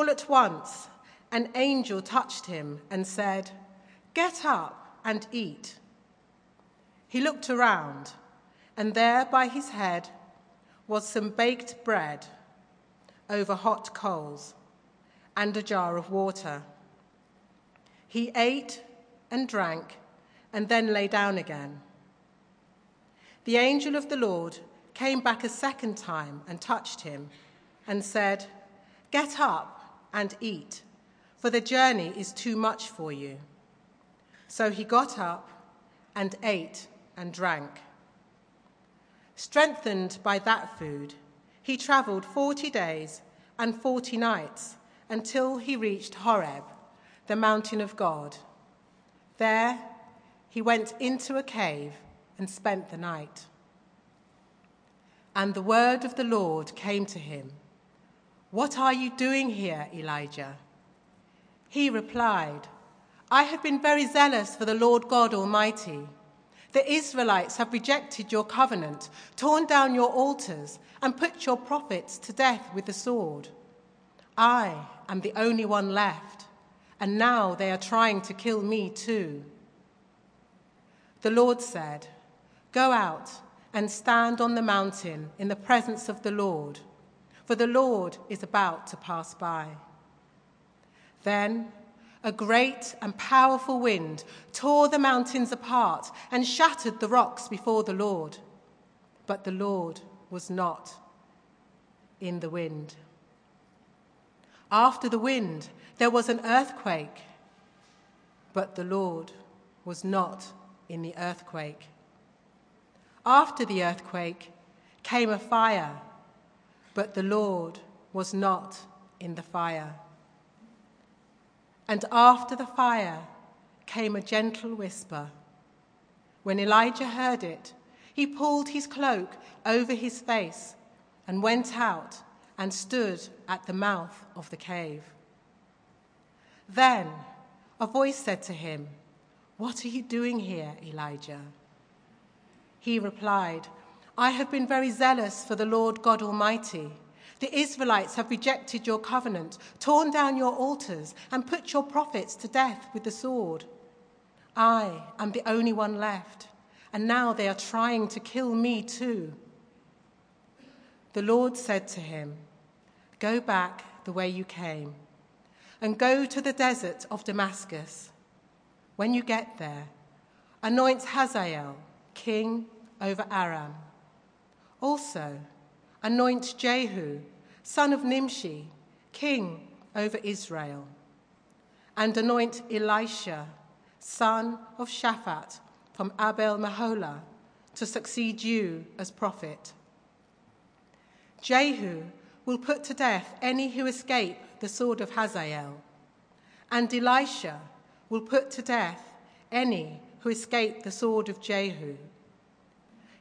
All at once, an angel touched him and said, Get up and eat. He looked around, and there by his head was some baked bread over hot coals and a jar of water. He ate and drank and then lay down again. The angel of the Lord came back a second time and touched him and said, Get up and eat, for the journey is too much for you. So he got up and ate and drank. Strengthened by that food, he traveled 40 days and 40 nights until he reached Horeb, the mountain of God. There, he went into a cave and spent the night. And the word of the Lord came to him What are you doing here, Elijah? He replied, I have been very zealous for the Lord God Almighty. The Israelites have rejected your covenant, torn down your altars, and put your prophets to death with the sword. I am the only one left, and now they are trying to kill me too. The Lord said, Go out and stand on the mountain in the presence of the Lord, for the Lord is about to pass by. Then a great and powerful wind tore the mountains apart and shattered the rocks before the Lord. But the Lord was not in the wind. After the wind, there was an earthquake, but the Lord was not in the earthquake. After the earthquake came a fire, but the Lord was not in the fire. And after the fire came a gentle whisper. When Elijah heard it, he pulled his cloak over his face and went out and stood at the mouth of the cave. Then a voice said to him, What are you doing here, Elijah? He replied, I have been very zealous for the Lord God Almighty. The Israelites have rejected your covenant, torn down your altars, and put your prophets to death with the sword. I am the only one left, and now they are trying to kill me too. The Lord said to him, Go back the way you came, and go to the desert of Damascus. When you get there, anoint Hazael king over Aram. Also, anoint Jehu, son of Nimshi, king over Israel. And anoint Elisha, son of Shaphat, from Abel Meholah, to succeed you as prophet. Jehu will put to death any who escape the sword of Hazael, and Elisha will put to death any who escape the sword of Jehu.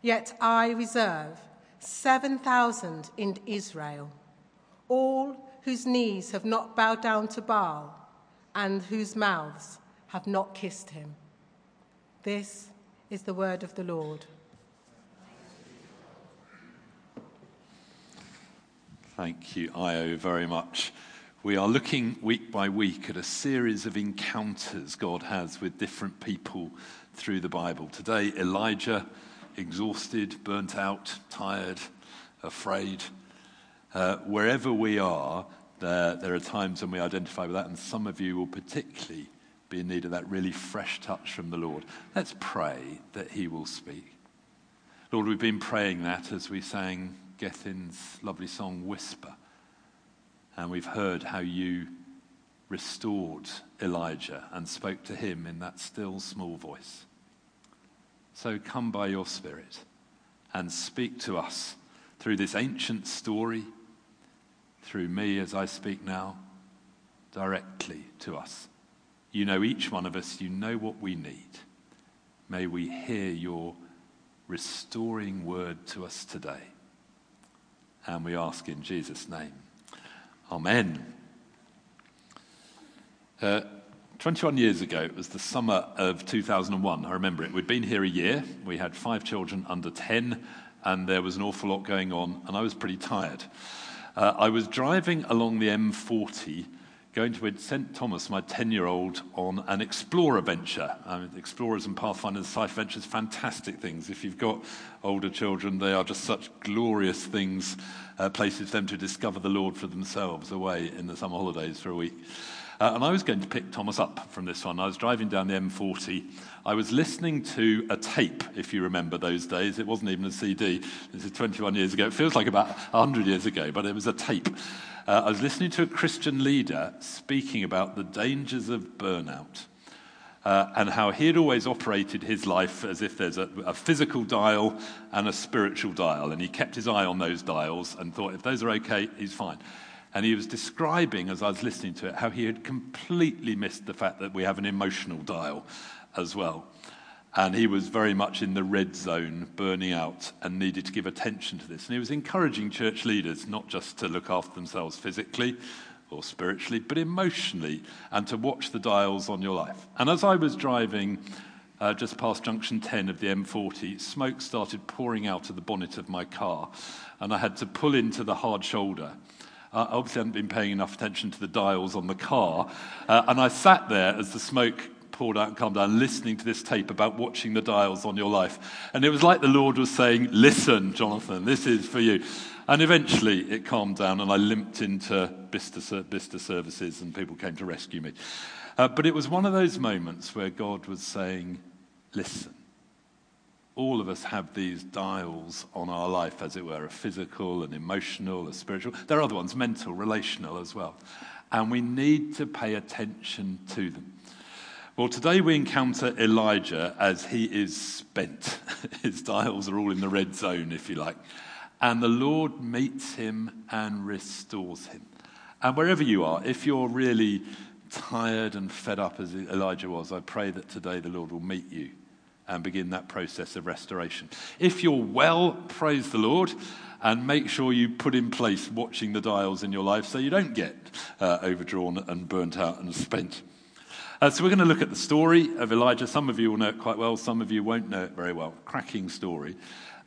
Yet I reserve 7,000 in Israel, all whose knees have not bowed down to Baal and whose mouths have not kissed him. This is the word of the Lord. Thank you, Io, very much. We are looking week by week at a series of encounters God has with different people through the Bible. Today, Elijah, exhausted, burnt out, tired, afraid. Uh, wherever we are, there, there are times when we identify with that, and some of you will particularly be in need of that really fresh touch from the Lord. Let's pray that He will speak. Lord, we've been praying that as we sang Gethin's lovely song, Whisper. And we've heard how you restored Elijah and spoke to him in that still small voice. So come by your Spirit and speak to us through this ancient story, through me as I speak now, directly to us. You know each one of us, you know what we need. May we hear your restoring word to us today. And we ask in Jesus' name. Amen. Uh, 21 years ago, it was the summer of 2001. I remember it. We'd been here a year. We had five children under 10, and there was an awful lot going on, and I was pretty tired. Uh, I was driving along the M40 going to St. Thomas, my 10 year old, on an explorer venture. Um, explorers and Pathfinders Sci Ventures, fantastic things. If you've got older children, they are just such glorious things, uh, places for them to discover the Lord for themselves away in the summer holidays for a week. Uh, and I was going to pick Thomas up from this one. I was driving down the M40. I was listening to a tape, if you remember those days. It wasn't even a CD. This is 21 years ago. It feels like about 100 years ago, but it was a tape. Uh, I was listening to a Christian leader speaking about the dangers of burnout. Uh, and how he had always operated his life as if there's a, a, physical dial and a spiritual dial. And he kept his eye on those dials and thought, if those are okay, he's fine. And he was describing, as I was listening to it, how he had completely missed the fact that we have an emotional dial as well. And he was very much in the red zone, burning out, and needed to give attention to this. And he was encouraging church leaders not just to look after themselves physically or spiritually, but emotionally, and to watch the dials on your life. And as I was driving uh, just past junction 10 of the M40, smoke started pouring out of the bonnet of my car, and I had to pull into the hard shoulder. I obviously hadn't been paying enough attention to the dials on the car. Uh, and I sat there as the smoke poured out and calmed down, listening to this tape about watching the dials on your life. And it was like the Lord was saying, Listen, Jonathan, this is for you. And eventually it calmed down, and I limped into Bicester, Bicester services, and people came to rescue me. Uh, but it was one of those moments where God was saying, Listen all of us have these dials on our life, as it were, a physical, an emotional, a spiritual. There are other ones, mental, relational as well. And we need to pay attention to them. Well, today we encounter Elijah as he is spent. His dials are all in the red zone, if you like. And the Lord meets him and restores him. And wherever you are, if you're really tired and fed up as Elijah was, I pray that today the Lord will meet you and begin that process of restoration. If you're well, praise the Lord, and make sure you put in place watching the dials in your life so you don't get uh, overdrawn and burnt out and spent. Uh, so, we're going to look at the story of Elijah. Some of you will know it quite well, some of you won't know it very well. Cracking story.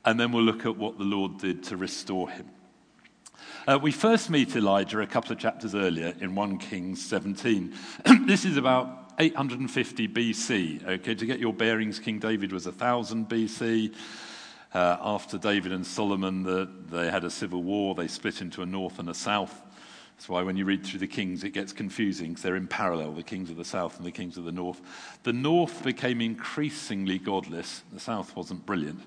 And then we'll look at what the Lord did to restore him. Uh, we first meet Elijah a couple of chapters earlier in 1 Kings 17. this is about 850 BC. Okay, to get your bearings, King David was 1000 BC. Uh, after David and Solomon, the, they had a civil war. They split into a north and a south. That's why when you read through the kings, it gets confusing because they're in parallel the kings of the south and the kings of the north. The north became increasingly godless, the south wasn't brilliant.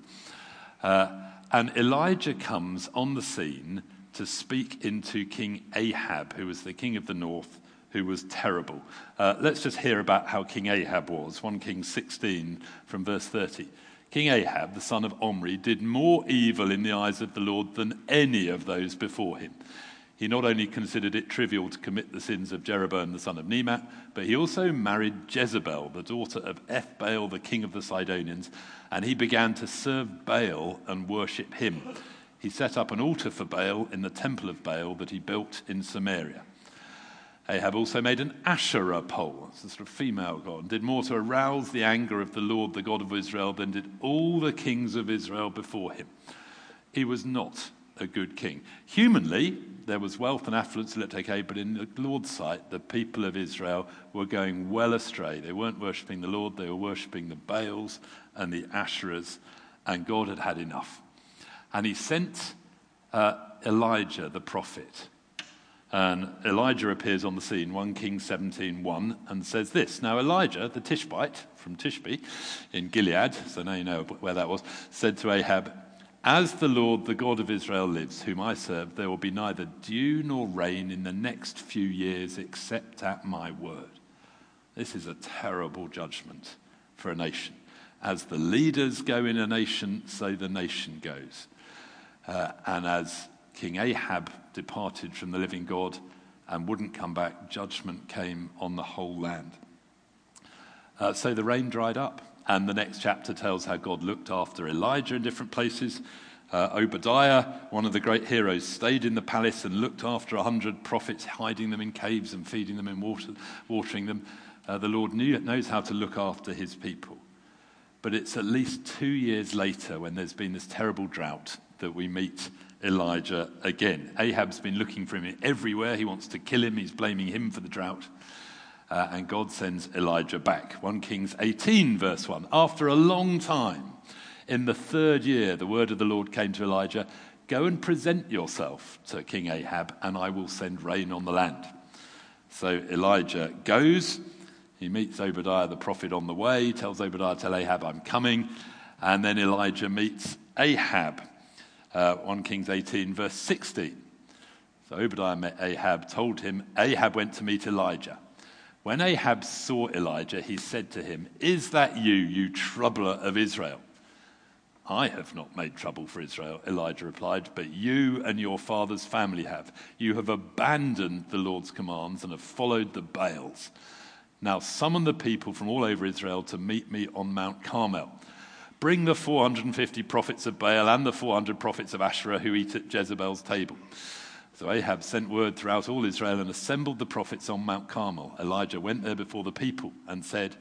Uh, and Elijah comes on the scene to speak into King Ahab, who was the king of the north who was terrible. Uh, let's just hear about how King Ahab was. 1 Kings 16 from verse 30. King Ahab, the son of Omri, did more evil in the eyes of the Lord than any of those before him. He not only considered it trivial to commit the sins of Jeroboam the son of Nebat, but he also married Jezebel, the daughter of Ethbaal, the king of the Sidonians, and he began to serve Baal and worship him. He set up an altar for Baal in the temple of Baal that he built in Samaria. Ahab also made an Asherah pole, it's a sort of female god, and did more to arouse the anger of the Lord, the God of Israel, than did all the kings of Israel before him. He was not a good king. Humanly, there was wealth and affluence, let's take but in the Lord's sight, the people of Israel were going well astray. They weren't worshipping the Lord, they were worshipping the Baals and the Asherahs, and God had had enough. And he sent uh, Elijah the prophet and Elijah appears on the scene, 1 Kings 17 1, and says this. Now, Elijah, the Tishbite from Tishbe in Gilead, so now you know where that was, said to Ahab, As the Lord, the God of Israel, lives, whom I serve, there will be neither dew nor rain in the next few years except at my word. This is a terrible judgment for a nation. As the leaders go in a nation, so the nation goes. Uh, and as King Ahab departed from the living God and wouldn't come back, judgment came on the whole land. Uh, so the rain dried up, and the next chapter tells how God looked after Elijah in different places. Uh, Obadiah, one of the great heroes, stayed in the palace and looked after a hundred prophets, hiding them in caves and feeding them and water, watering them. Uh, the Lord knew, knows how to look after his people. But it's at least two years later, when there's been this terrible drought, that we meet Elijah again. Ahab's been looking for him everywhere. He wants to kill him. He's blaming him for the drought. Uh, and God sends Elijah back. 1 Kings 18, verse 1. After a long time, in the third year, the word of the Lord came to Elijah Go and present yourself to King Ahab, and I will send rain on the land. So Elijah goes. He meets Obadiah the prophet on the way, tells Obadiah, Tell Ahab I'm coming. And then Elijah meets Ahab. Uh, 1 Kings 18, verse 16. So Obadiah met Ahab, told him, Ahab went to meet Elijah. When Ahab saw Elijah, he said to him, Is that you, you troubler of Israel? I have not made trouble for Israel, Elijah replied, but you and your father's family have. You have abandoned the Lord's commands and have followed the Baals. Now summon the people from all over Israel to meet me on Mount Carmel. Bring the 450 prophets of Baal and the 400 prophets of Asherah who eat at Jezebel's table. So Ahab sent word throughout all Israel and assembled the prophets on Mount Carmel. Elijah went there before the people and said,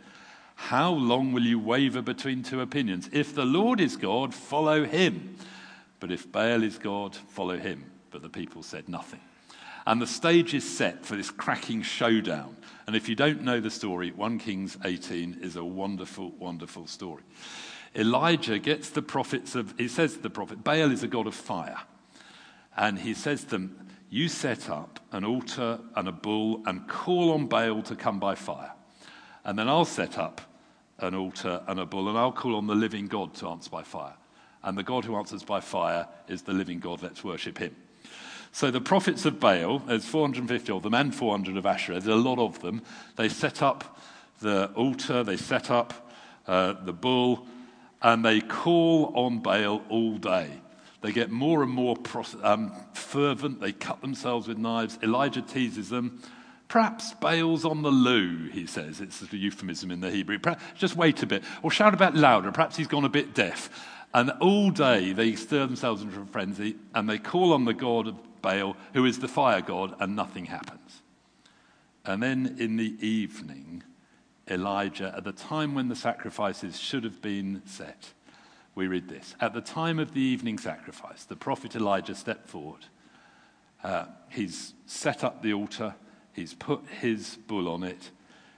How long will you waver between two opinions? If the Lord is God, follow him. But if Baal is God, follow him. But the people said nothing. And the stage is set for this cracking showdown. And if you don't know the story, 1 Kings 18 is a wonderful, wonderful story. Elijah gets the prophets of, he says to the prophet, Baal is a god of fire. And he says to them, You set up an altar and a bull and call on Baal to come by fire. And then I'll set up an altar and a bull and I'll call on the living God to answer by fire. And the God who answers by fire is the living God. Let's worship him. So the prophets of Baal, there's 450 of them and 400 of Asherah, there's a lot of them. They set up the altar, they set up uh, the bull, and they call on Baal all day. They get more and more um, fervent. They cut themselves with knives. Elijah teases them. Perhaps Baal's on the loo, he says. It's a euphemism in the Hebrew. Perhaps, just wait a bit. Or shout a bit louder. Perhaps he's gone a bit deaf. And all day they stir themselves into a frenzy and they call on the God of Baal, who is the fire god, and nothing happens. And then in the evening, Elijah, at the time when the sacrifices should have been set, we read this. At the time of the evening sacrifice, the prophet Elijah stepped forward. Uh, he's set up the altar, he's put his bull on it.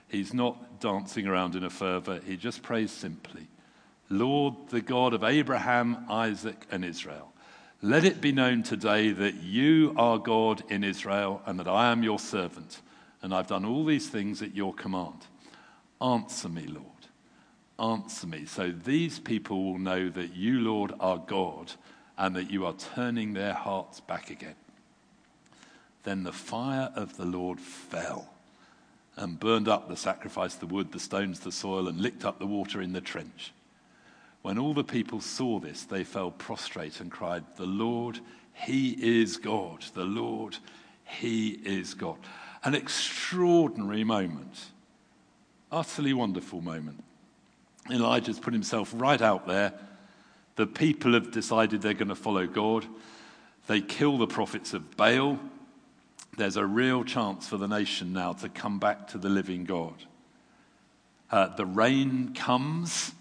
He's not dancing around in a fervor, he just prays simply Lord, the God of Abraham, Isaac, and Israel. Let it be known today that you are God in Israel and that I am your servant, and I've done all these things at your command. Answer me, Lord. Answer me. So these people will know that you, Lord, are God and that you are turning their hearts back again. Then the fire of the Lord fell and burned up the sacrifice, the wood, the stones, the soil, and licked up the water in the trench. When all the people saw this, they fell prostrate and cried, The Lord, He is God. The Lord, He is God. An extraordinary moment utterly wonderful moment. Elijah's put himself right out there. The people have decided they're going to follow God. They kill the prophets of Baal. There's a real chance for the nation now to come back to the living God. Uh, the rain comes.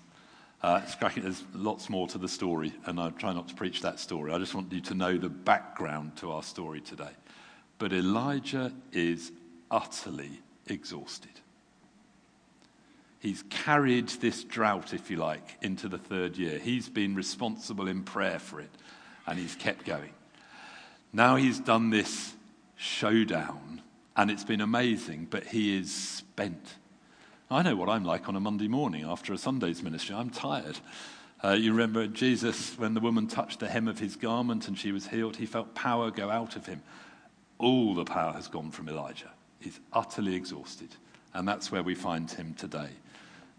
Uh, There's lots more to the story, and I try not to preach that story. I just want you to know the background to our story today. But Elijah is utterly exhausted. He's carried this drought, if you like, into the third year. He's been responsible in prayer for it, and he's kept going. Now he's done this showdown, and it's been amazing, but he is spent. I know what I'm like on a Monday morning after a Sunday's ministry. I'm tired. Uh, you remember Jesus, when the woman touched the hem of his garment and she was healed, he felt power go out of him. All the power has gone from Elijah. He's utterly exhausted. And that's where we find him today.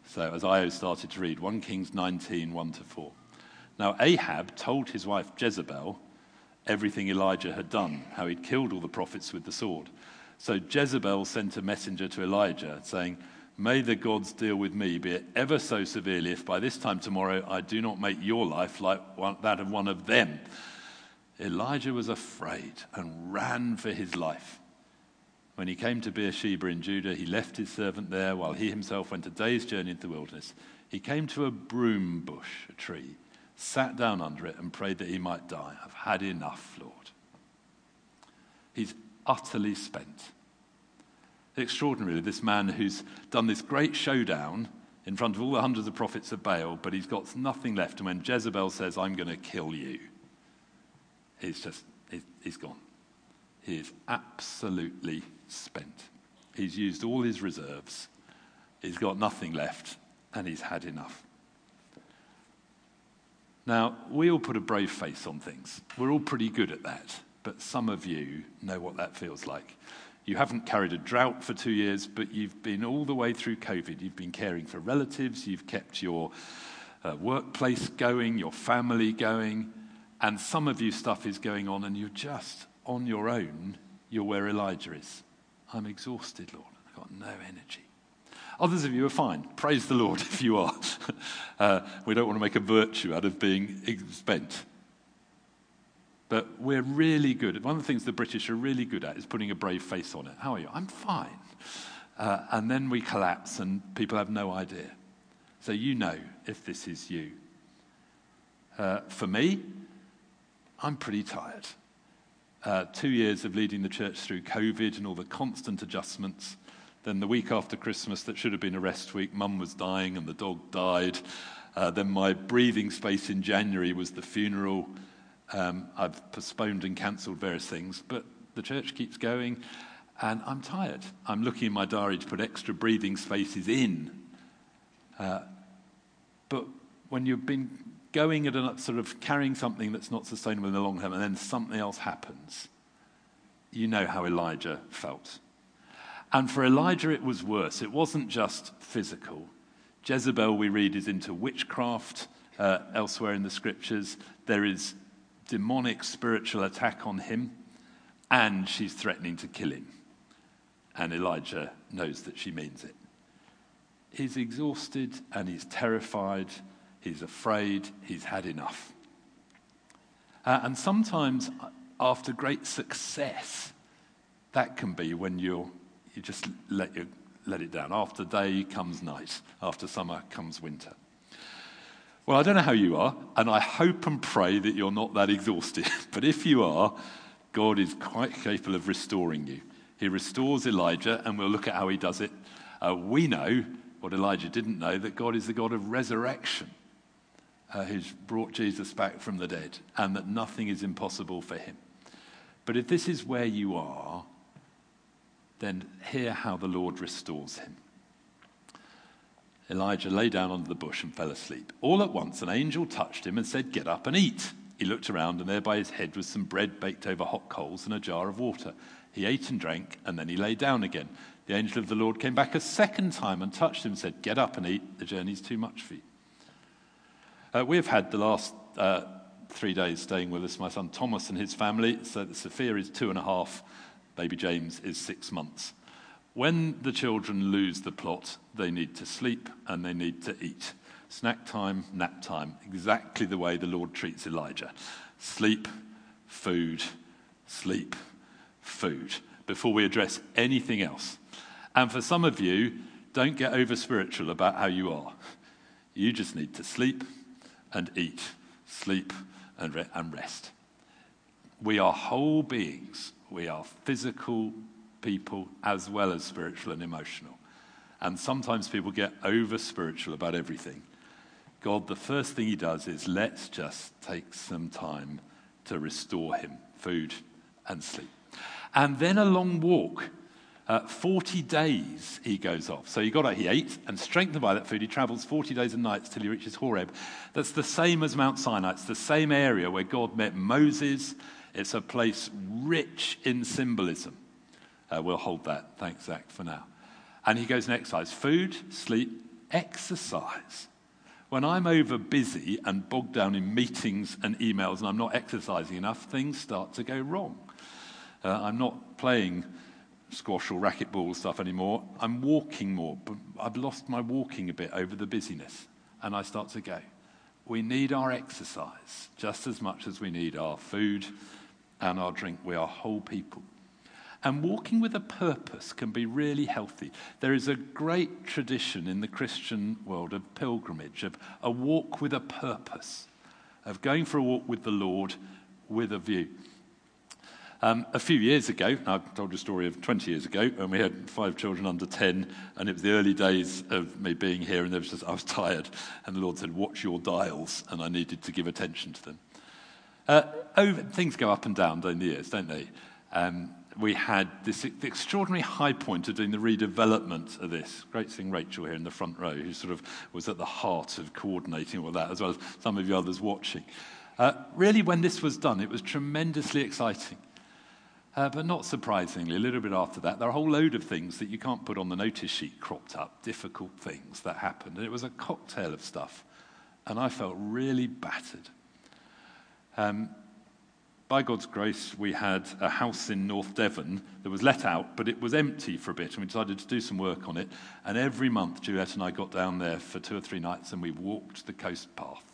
So as I started to read, 1 Kings 19, 1 to 4. Now Ahab told his wife Jezebel everything Elijah had done, how he'd killed all the prophets with the sword. So Jezebel sent a messenger to Elijah saying, May the gods deal with me, be it ever so severely, if by this time tomorrow I do not make your life like one, that of one of them. Elijah was afraid and ran for his life. When he came to Beersheba in Judah, he left his servant there while he himself went a day's journey into the wilderness. He came to a broom bush, a tree, sat down under it, and prayed that he might die. I've had enough, Lord. He's utterly spent. Extraordinarily, this man who's done this great showdown in front of all the hundreds of prophets of Baal, but he's got nothing left. And when Jezebel says, I'm going to kill you, he's just, he's gone. He is absolutely spent. He's used all his reserves. He's got nothing left, and he's had enough. Now, we all put a brave face on things. We're all pretty good at that, but some of you know what that feels like. You haven't carried a drought for two years, but you've been all the way through COVID. You've been caring for relatives, you've kept your uh, workplace going, your family going, and some of you stuff is going on, and you're just on your own. You're where Elijah is. I'm exhausted, Lord. I've got no energy. Others of you are fine. Praise the Lord if you are. uh, we don't want to make a virtue out of being spent. But we're really good. One of the things the British are really good at is putting a brave face on it. How are you? I'm fine. Uh, and then we collapse and people have no idea. So you know if this is you. Uh, for me, I'm pretty tired. Uh, two years of leading the church through COVID and all the constant adjustments. Then the week after Christmas, that should have been a rest week, mum was dying and the dog died. Uh, then my breathing space in January was the funeral. Um, I've postponed and cancelled various things, but the church keeps going, and I'm tired. I'm looking in my diary to put extra breathing spaces in. Uh, but when you've been going at a sort of carrying something that's not sustainable in the long term, and then something else happens, you know how Elijah felt. And for Elijah, it was worse. It wasn't just physical. Jezebel, we read, is into witchcraft uh, elsewhere in the scriptures. There is demonic spiritual attack on him, and she's threatening to kill him. And Elijah knows that she means it. He's exhausted and he's terrified, he's afraid, he's had enough. Uh, and sometimes, after great success, that can be when you're you just let, you, let it down. After day comes night, after summer comes winter. Well, I don't know how you are, and I hope and pray that you're not that exhausted. but if you are, God is quite capable of restoring you. He restores Elijah, and we'll look at how he does it. Uh, we know what Elijah didn't know that God is the God of resurrection, uh, who's brought Jesus back from the dead, and that nothing is impossible for him. But if this is where you are, then hear how the Lord restores him. Elijah lay down under the bush and fell asleep. All at once, an angel touched him and said, Get up and eat. He looked around, and there by his head was some bread baked over hot coals and a jar of water. He ate and drank, and then he lay down again. The angel of the Lord came back a second time and touched him and said, Get up and eat. The journey's too much for you. Uh, we've had the last uh, three days staying with us, my son Thomas and his family. So Sophia is two and a half, Baby James is six months. When the children lose the plot, they need to sleep and they need to eat. Snack time, nap time, exactly the way the Lord treats Elijah. Sleep, food, sleep, food, before we address anything else. And for some of you, don't get over spiritual about how you are. You just need to sleep and eat, sleep and, re- and rest. We are whole beings we are physical people as well as spiritual and emotional. And sometimes people get over spiritual about everything. God, the first thing He does is let's just take some time to restore Him food and sleep. And then a long walk. Uh, 40 days he goes off. So he got out, he ate, and strengthened by that food, he travels 40 days and nights till he reaches Horeb. That's the same as Mount Sinai. It's the same area where God met Moses it's a place rich in symbolism. Uh, we'll hold that. Thanks, Zach, for now. And he goes in exercise food, sleep, exercise. When I'm over busy and bogged down in meetings and emails and I'm not exercising enough, things start to go wrong. Uh, I'm not playing squash or racquetball stuff anymore. I'm walking more, but I've lost my walking a bit over the busyness. And I start to go. We need our exercise just as much as we need our food and our drink. We are whole people. And walking with a purpose can be really healthy. There is a great tradition in the Christian world of pilgrimage, of a walk with a purpose. of going for a walk with the Lord with a view. Um, a few years ago, I've told a story of 20 years ago, when we had five children under 10, and it was the early days of me being here, and was just, I was tired, and the Lord said, Watch your dials, and I needed to give attention to them. Uh, over, things go up and down during the years, don't they? Um, we had this extraordinary high point of doing the redevelopment of this. Great seeing Rachel here in the front row, who sort of was at the heart of coordinating all that, as well as some of you others watching. Uh, really, when this was done, it was tremendously exciting. Uh, but not surprisingly, a little bit after that, there are a whole load of things that you can't put on the notice sheet cropped up, difficult things that happened. And it was a cocktail of stuff. And I felt really battered. Um, by God's grace, we had a house in North Devon that was let out, but it was empty for a bit, and we decided to do some work on it. And every month, Juliet and I got down there for two or three nights, and we walked the coast path.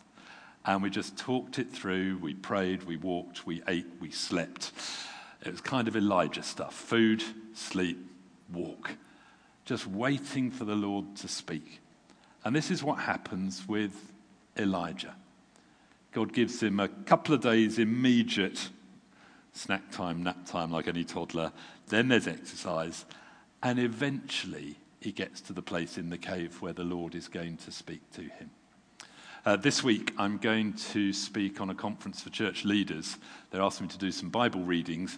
And we just talked it through. We prayed, we walked, we ate, we slept. It was kind of Elijah stuff food, sleep, walk. Just waiting for the Lord to speak. And this is what happens with Elijah. God gives him a couple of days immediate snack time, nap time, like any toddler. Then there's exercise. And eventually he gets to the place in the cave where the Lord is going to speak to him. Uh, this week, I'm going to speak on a conference for church leaders. They're asking me to do some Bible readings,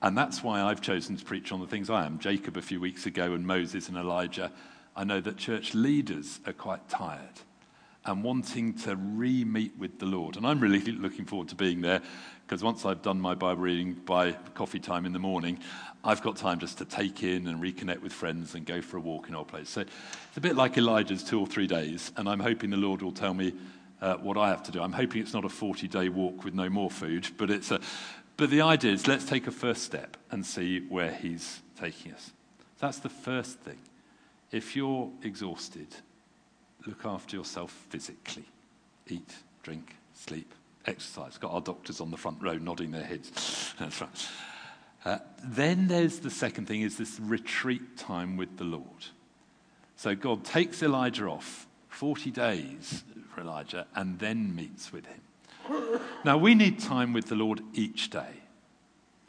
and that's why I've chosen to preach on the things I am Jacob a few weeks ago, and Moses and Elijah. I know that church leaders are quite tired and wanting to re meet with the Lord. And I'm really looking forward to being there because once I've done my Bible reading by coffee time in the morning, I've got time just to take in and reconnect with friends and go for a walk in our place. So it's a bit like Elijah's two or three days, and I'm hoping the Lord will tell me uh, what I have to do. I'm hoping it's not a 40 day walk with no more food, but it's a. But the idea is let's take a first step and see where he's taking us. That's the first thing. If you're exhausted, look after yourself physically. Eat, drink, sleep, exercise. Got our doctors on the front row nodding their heads. That's right. Uh, then there's the second thing is this retreat time with the Lord. So God takes Elijah off 40 days for Elijah and then meets with him. Now, we need time with the Lord each day.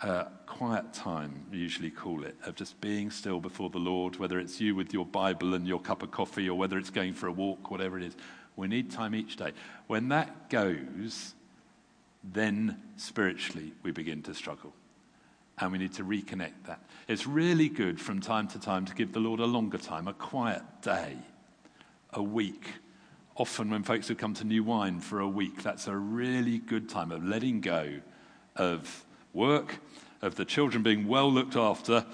Uh, quiet time, we usually call it, of just being still before the Lord, whether it's you with your Bible and your cup of coffee or whether it's going for a walk, whatever it is. We need time each day. When that goes, then spiritually we begin to struggle and we need to reconnect that. It's really good from time to time to give the Lord a longer time, a quiet day, a week. Often, when folks have come to New Wine for a week, that's a really good time of letting go of work, of the children being well looked after,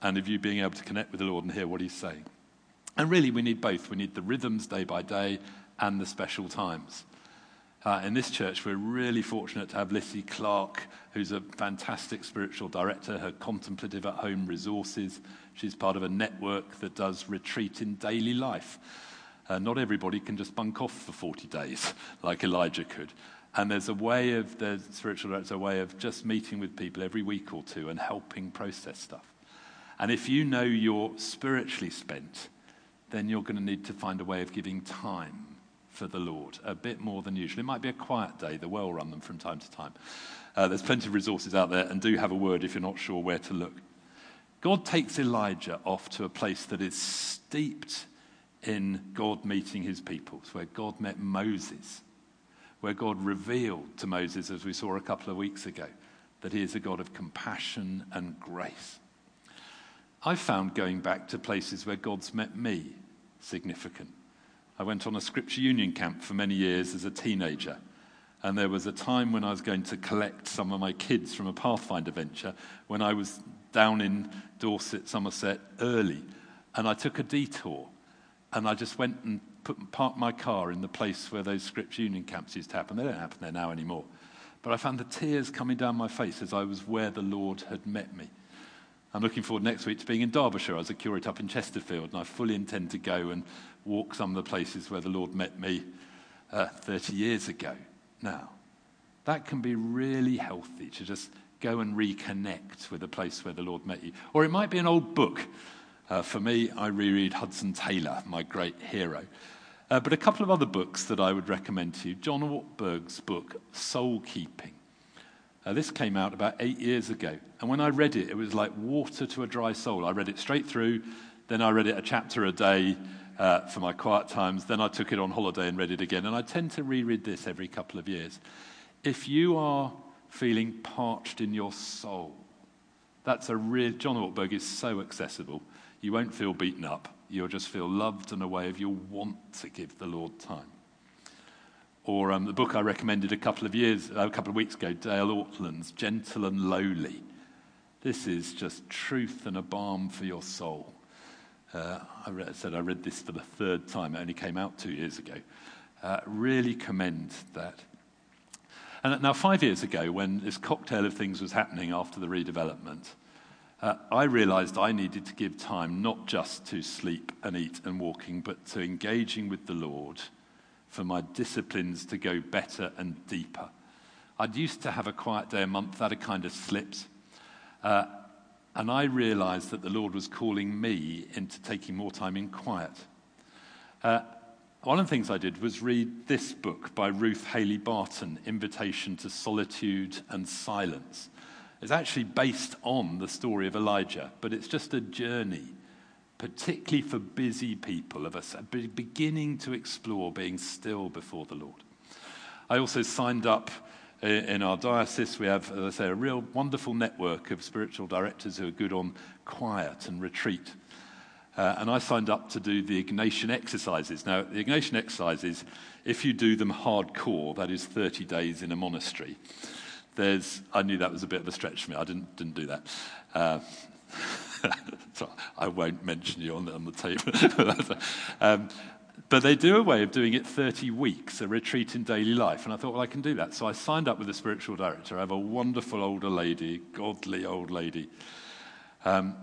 and of you being able to connect with the Lord and hear what He's saying. And really, we need both. We need the rhythms day by day and the special times. Uh, in this church, we're really fortunate to have Lissy Clark, who's a fantastic spiritual director, her contemplative at home resources. She's part of a network that does retreat in daily life. Uh, not everybody can just bunk off for 40 days like Elijah could. And there's a way of, the spiritual director, a way of just meeting with people every week or two and helping process stuff. And if you know you're spiritually spent, then you're going to need to find a way of giving time for the Lord, a bit more than usual. It might be a quiet day, the well run them from time to time. Uh, there's plenty of resources out there, and do have a word if you're not sure where to look. God takes Elijah off to a place that is steeped in God meeting his people. It's where God met Moses, where God revealed to Moses, as we saw a couple of weeks ago, that he is a God of compassion and grace. I've found going back to places where God's met me significant. I went on a scripture union camp for many years as a teenager. And there was a time when I was going to collect some of my kids from a Pathfinder venture when I was down in Dorset, Somerset early. And I took a detour. And I just went and put, parked my car in the place where those scripture union camps used to happen. They don't happen there now anymore. But I found the tears coming down my face as I was where the Lord had met me. I'm looking forward next week to being in Derbyshire. I was a curate up in Chesterfield, and I fully intend to go and walk some of the places where the Lord met me uh, 30 years ago. Now, that can be really healthy to just go and reconnect with a place where the Lord met you. Or it might be an old book. Uh, for me, I reread Hudson Taylor, my great hero. Uh, but a couple of other books that I would recommend to you John Ortberg's book, Soul Keeping. Uh, this came out about eight years ago. And when I read it, it was like water to a dry soul. I read it straight through, then I read it a chapter a day uh, for my quiet times, then I took it on holiday and read it again. And I tend to reread this every couple of years. If you are feeling parched in your soul, that's a real. John Ortberg is so accessible. You won't feel beaten up. You'll just feel loved in a way of you'll want to give the Lord time. Or um, the book I recommended a couple of years, a couple of weeks ago, Dane Ortlund's Gentle and Lowly. This is just truth and a balm for your soul. Uh, I read, said I read this for the third time. It only came out two years ago. Uh, really commend that. And now, five years ago, when this cocktail of things was happening after the redevelopment, uh, I realized I needed to give time not just to sleep and eat and walking, but to engaging with the Lord for my disciplines to go better and deeper. I'd used to have a quiet day a month, that had kind of slipped. Uh, and I realized that the Lord was calling me into taking more time in quiet. Uh, one of the things I did was read this book by Ruth Haley Barton, Invitation to Solitude and Silence. It's actually based on the story of Elijah, but it's just a journey particularly for busy people of us, beginning to explore being still before the Lord. I also signed up in our diocese. We have, as I say, a real wonderful network of spiritual directors who are good on quiet and retreat. Uh, and I signed up to do the Ignatian exercises. Now, the Ignatian exercises, if you do them hardcore, that is 30 days in a monastery, there's, I knew that was a bit of a stretch for me. I didn't, didn't do that. Uh, so I won't mention you on the, on the tape. um, but they do a way of doing it 30 weeks, a retreat in daily life. And I thought, well, I can do that. So I signed up with the spiritual director. I have a wonderful older lady, godly old lady. Um,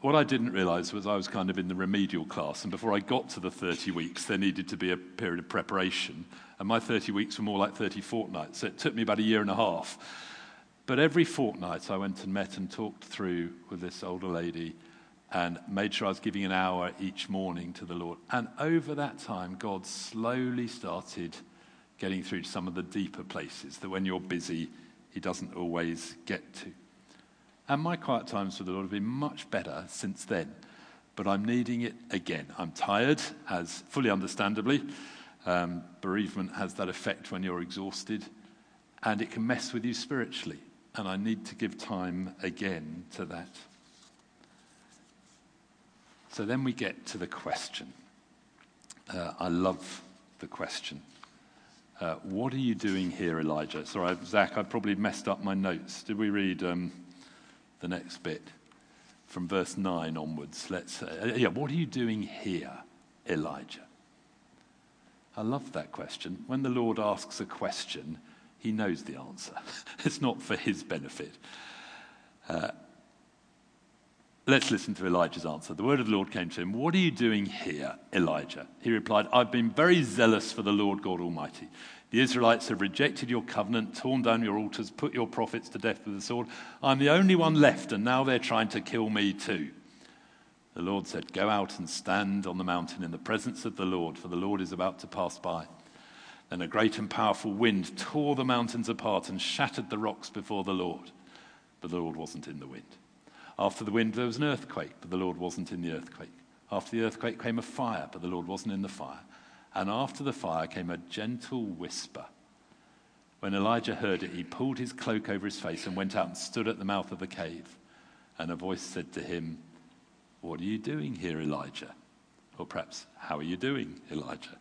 what I didn't realize was I was kind of in the remedial class. And before I got to the 30 weeks, there needed to be a period of preparation. And my 30 weeks were more like 30 fortnights. So it took me about a year and a half but every fortnight, I went and met and talked through with this older lady and made sure I was giving an hour each morning to the Lord. And over that time, God slowly started getting through to some of the deeper places that when you're busy, He doesn't always get to. And my quiet times with the Lord have been much better since then, but I'm needing it again. I'm tired, as fully understandably. Um, bereavement has that effect when you're exhausted, and it can mess with you spiritually and I need to give time again to that. So then we get to the question. Uh, I love the question. Uh, what are you doing here, Elijah? Sorry, Zach, I probably messed up my notes. Did we read um, the next bit from verse 9 onwards? Let's, uh, yeah, what are you doing here, Elijah? I love that question. When the Lord asks a question, he knows the answer. it's not for his benefit. Uh, let's listen to Elijah's answer. The word of the Lord came to him What are you doing here, Elijah? He replied, I've been very zealous for the Lord God Almighty. The Israelites have rejected your covenant, torn down your altars, put your prophets to death with the sword. I'm the only one left, and now they're trying to kill me too. The Lord said, Go out and stand on the mountain in the presence of the Lord, for the Lord is about to pass by. Then a great and powerful wind tore the mountains apart and shattered the rocks before the Lord. But the Lord wasn't in the wind. After the wind, there was an earthquake, but the Lord wasn't in the earthquake. After the earthquake came a fire, but the Lord wasn't in the fire. And after the fire came a gentle whisper. When Elijah heard it, he pulled his cloak over his face and went out and stood at the mouth of the cave. And a voice said to him, What are you doing here, Elijah? Or perhaps, How are you doing, Elijah?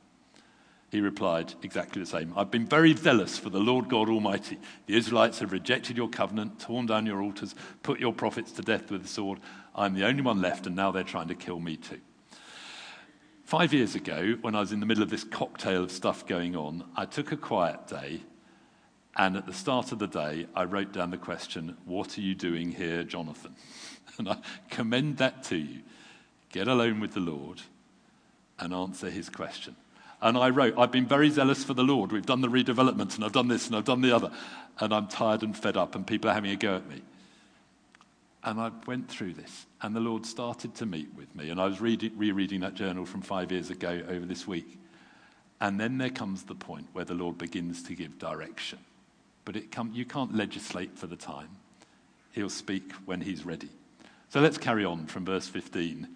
He replied exactly the same. I've been very zealous for the Lord God Almighty. The Israelites have rejected your covenant, torn down your altars, put your prophets to death with the sword. I'm the only one left, and now they're trying to kill me too. Five years ago, when I was in the middle of this cocktail of stuff going on, I took a quiet day, and at the start of the day, I wrote down the question, What are you doing here, Jonathan? And I commend that to you. Get alone with the Lord and answer his question. And I wrote, I've been very zealous for the Lord. We've done the redevelopment, and I've done this, and I've done the other. And I'm tired and fed up, and people are having a go at me. And I went through this, and the Lord started to meet with me. And I was reading, rereading that journal from five years ago over this week. And then there comes the point where the Lord begins to give direction. But it you can't legislate for the time. He'll speak when he's ready. So let's carry on from verse 15.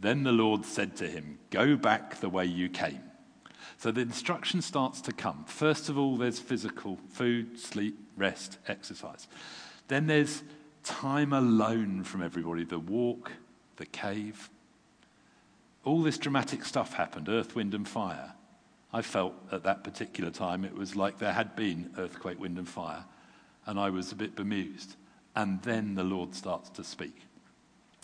Then the Lord said to him, Go back the way you came. So the instruction starts to come. First of all, there's physical food, sleep, rest, exercise. Then there's time alone from everybody the walk, the cave. All this dramatic stuff happened earth, wind, and fire. I felt at that particular time it was like there had been earthquake, wind, and fire, and I was a bit bemused. And then the Lord starts to speak.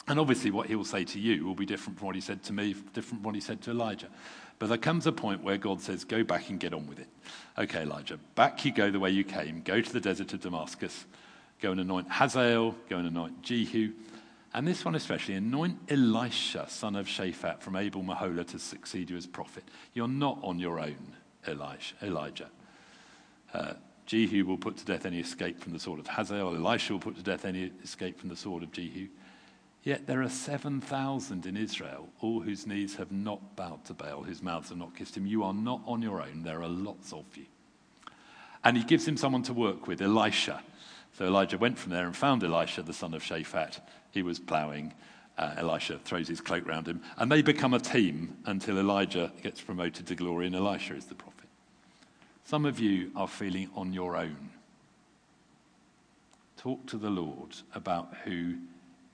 And obviously, what he will say to you will be different from what he said to me, different from what he said to Elijah. But there comes a point where God says, Go back and get on with it. Okay, Elijah, back you go the way you came. Go to the desert of Damascus. Go and anoint Hazael. Go and anoint Jehu. And this one especially, anoint Elisha, son of Shaphat, from Abel Meholah to succeed you as prophet. You're not on your own, Elijah. Uh, Jehu will put to death any escape from the sword of Hazael. Elisha will put to death any escape from the sword of Jehu. Yet there are 7,000 in Israel, all whose knees have not bowed to Baal, whose mouths have not kissed him. You are not on your own. There are lots of you. And he gives him someone to work with, Elisha. So Elijah went from there and found Elisha, the son of Shaphat. He was ploughing. Uh, Elisha throws his cloak round him. And they become a team until Elijah gets promoted to glory and Elisha is the prophet. Some of you are feeling on your own. Talk to the Lord about who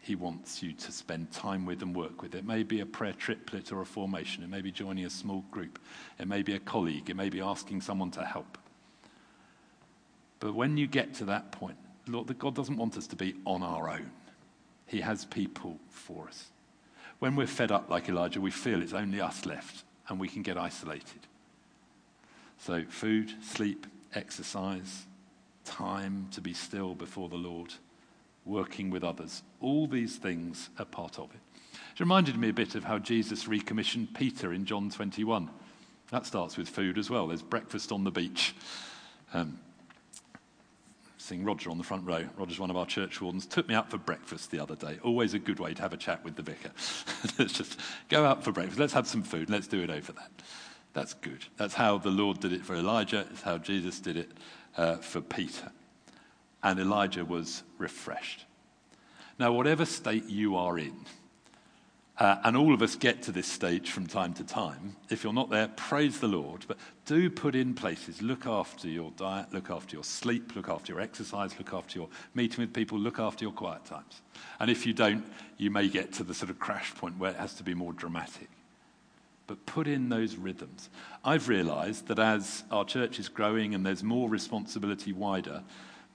he wants you to spend time with and work with. It may be a prayer triplet or a formation. It may be joining a small group. It may be a colleague. It may be asking someone to help. But when you get to that point, Lord, God doesn't want us to be on our own. He has people for us. When we're fed up like Elijah, we feel it's only us left and we can get isolated. So, food, sleep, exercise, time to be still before the Lord working with others. All these things are part of it. It reminded me a bit of how Jesus recommissioned Peter in John 21. That starts with food as well. There's breakfast on the beach. Um, seeing Roger on the front row. Roger's one of our church wardens. Took me out for breakfast the other day. Always a good way to have a chat with the vicar. let's just go out for breakfast. Let's have some food. Let's do it over that. That's good. That's how the Lord did it for Elijah. It's how Jesus did it uh, for Peter and Elijah was refreshed. Now, whatever state you are in, uh, and all of us get to this stage from time to time. If you're not there, praise the Lord. But do put in places. Look after your diet, look after your sleep, look after your exercise, look after your meeting with people, look after your quiet times. And if you don't, you may get to the sort of crash point where it has to be more dramatic. But put in those rhythms. I've realized that as our church is growing and there's more responsibility wider,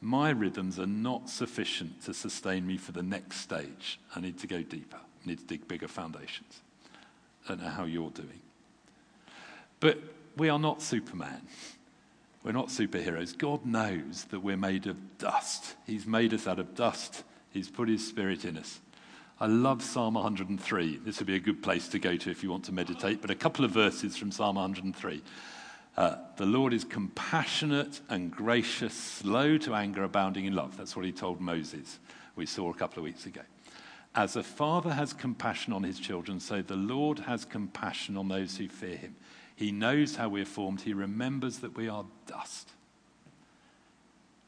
my rhythms are not sufficient to sustain me for the next stage. I need to go deeper, I need to dig bigger foundations. I don't know how you're doing. But we are not Superman. We're not superheroes. God knows that we're made of dust. He's made us out of dust. He's put His Spirit in us. I love Psalm 103. This would be a good place to go to if you want to meditate, but a couple of verses from Psalm 103. Uh, the Lord is compassionate and gracious, slow to anger, abounding in love. That's what he told Moses, we saw a couple of weeks ago. As a father has compassion on his children, so the Lord has compassion on those who fear him. He knows how we're formed, he remembers that we are dust.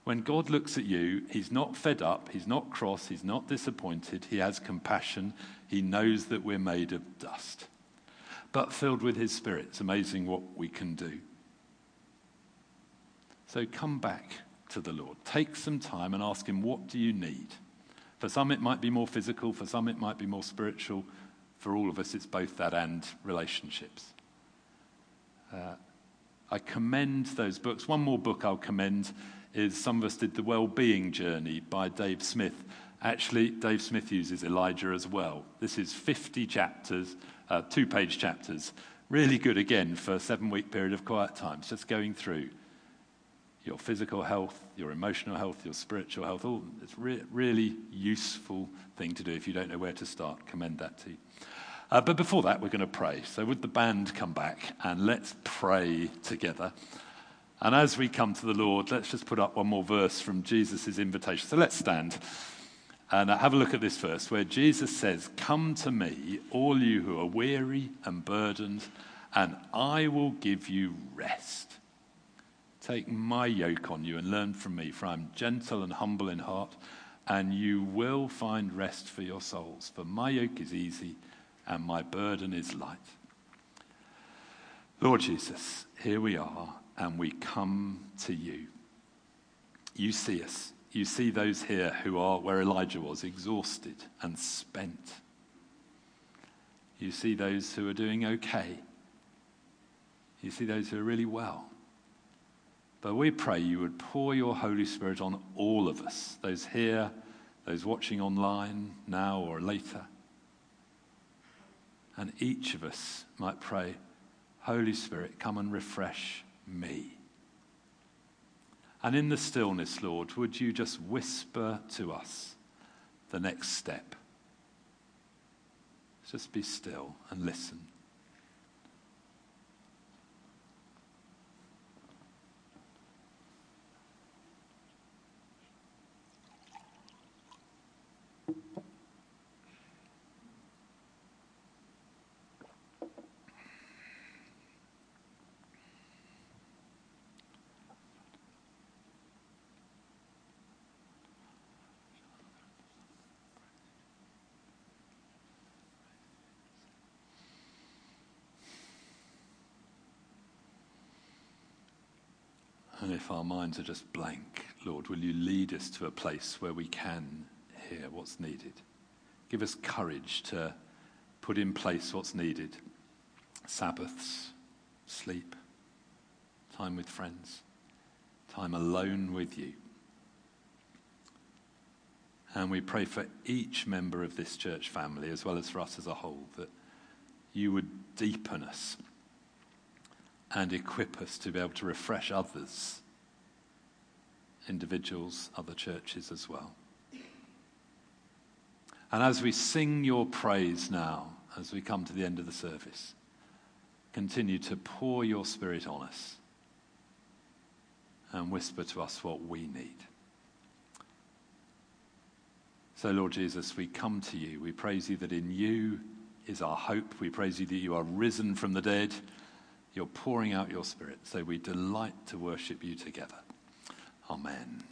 When God looks at you, he's not fed up, he's not cross, he's not disappointed, he has compassion, he knows that we're made of dust. But filled with his spirit, it's amazing what we can do. So come back to the Lord. Take some time and ask Him, What do you need? For some, it might be more physical. For some, it might be more spiritual. For all of us, it's both that and relationships. Uh, I commend those books. One more book I'll commend is some of us did The Well-Being Journey by Dave Smith. Actually, Dave Smith uses Elijah as well. This is 50 chapters, uh, two page chapters. Really good again for a seven week period of quiet times, just going through your physical health, your emotional health, your spiritual health. All, it's a re- really useful thing to do. If you don't know where to start, commend that to you. Uh, but before that, we're going to pray. So, would the band come back and let's pray together? And as we come to the Lord, let's just put up one more verse from Jesus' invitation. So, let's stand and uh, have a look at this verse where Jesus says, Come to me, all you who are weary and burdened, and I will give you rest. Take my yoke on you and learn from me, for I am gentle and humble in heart, and you will find rest for your souls. For my yoke is easy and my burden is light. Lord Jesus, here we are, and we come to you. You see us. You see those here who are where Elijah was, exhausted and spent. You see those who are doing okay. You see those who are really well. But we pray you would pour your Holy Spirit on all of us, those here, those watching online now or later. And each of us might pray, Holy Spirit, come and refresh me. And in the stillness, Lord, would you just whisper to us the next step? Just be still and listen. And if our minds are just blank, Lord, will you lead us to a place where we can hear what's needed? Give us courage to put in place what's needed Sabbaths, sleep, time with friends, time alone with you. And we pray for each member of this church family, as well as for us as a whole, that you would deepen us and equip us to be able to refresh others, individuals, other churches as well. And as we sing your praise now, as we come to the end of the service, continue to pour your spirit on us and whisper to us what we need. So, Lord Jesus, we come to you. We praise you that in you is our hope. We praise you that you are risen from the dead. You're pouring out your spirit. So we delight to worship you together. Amen.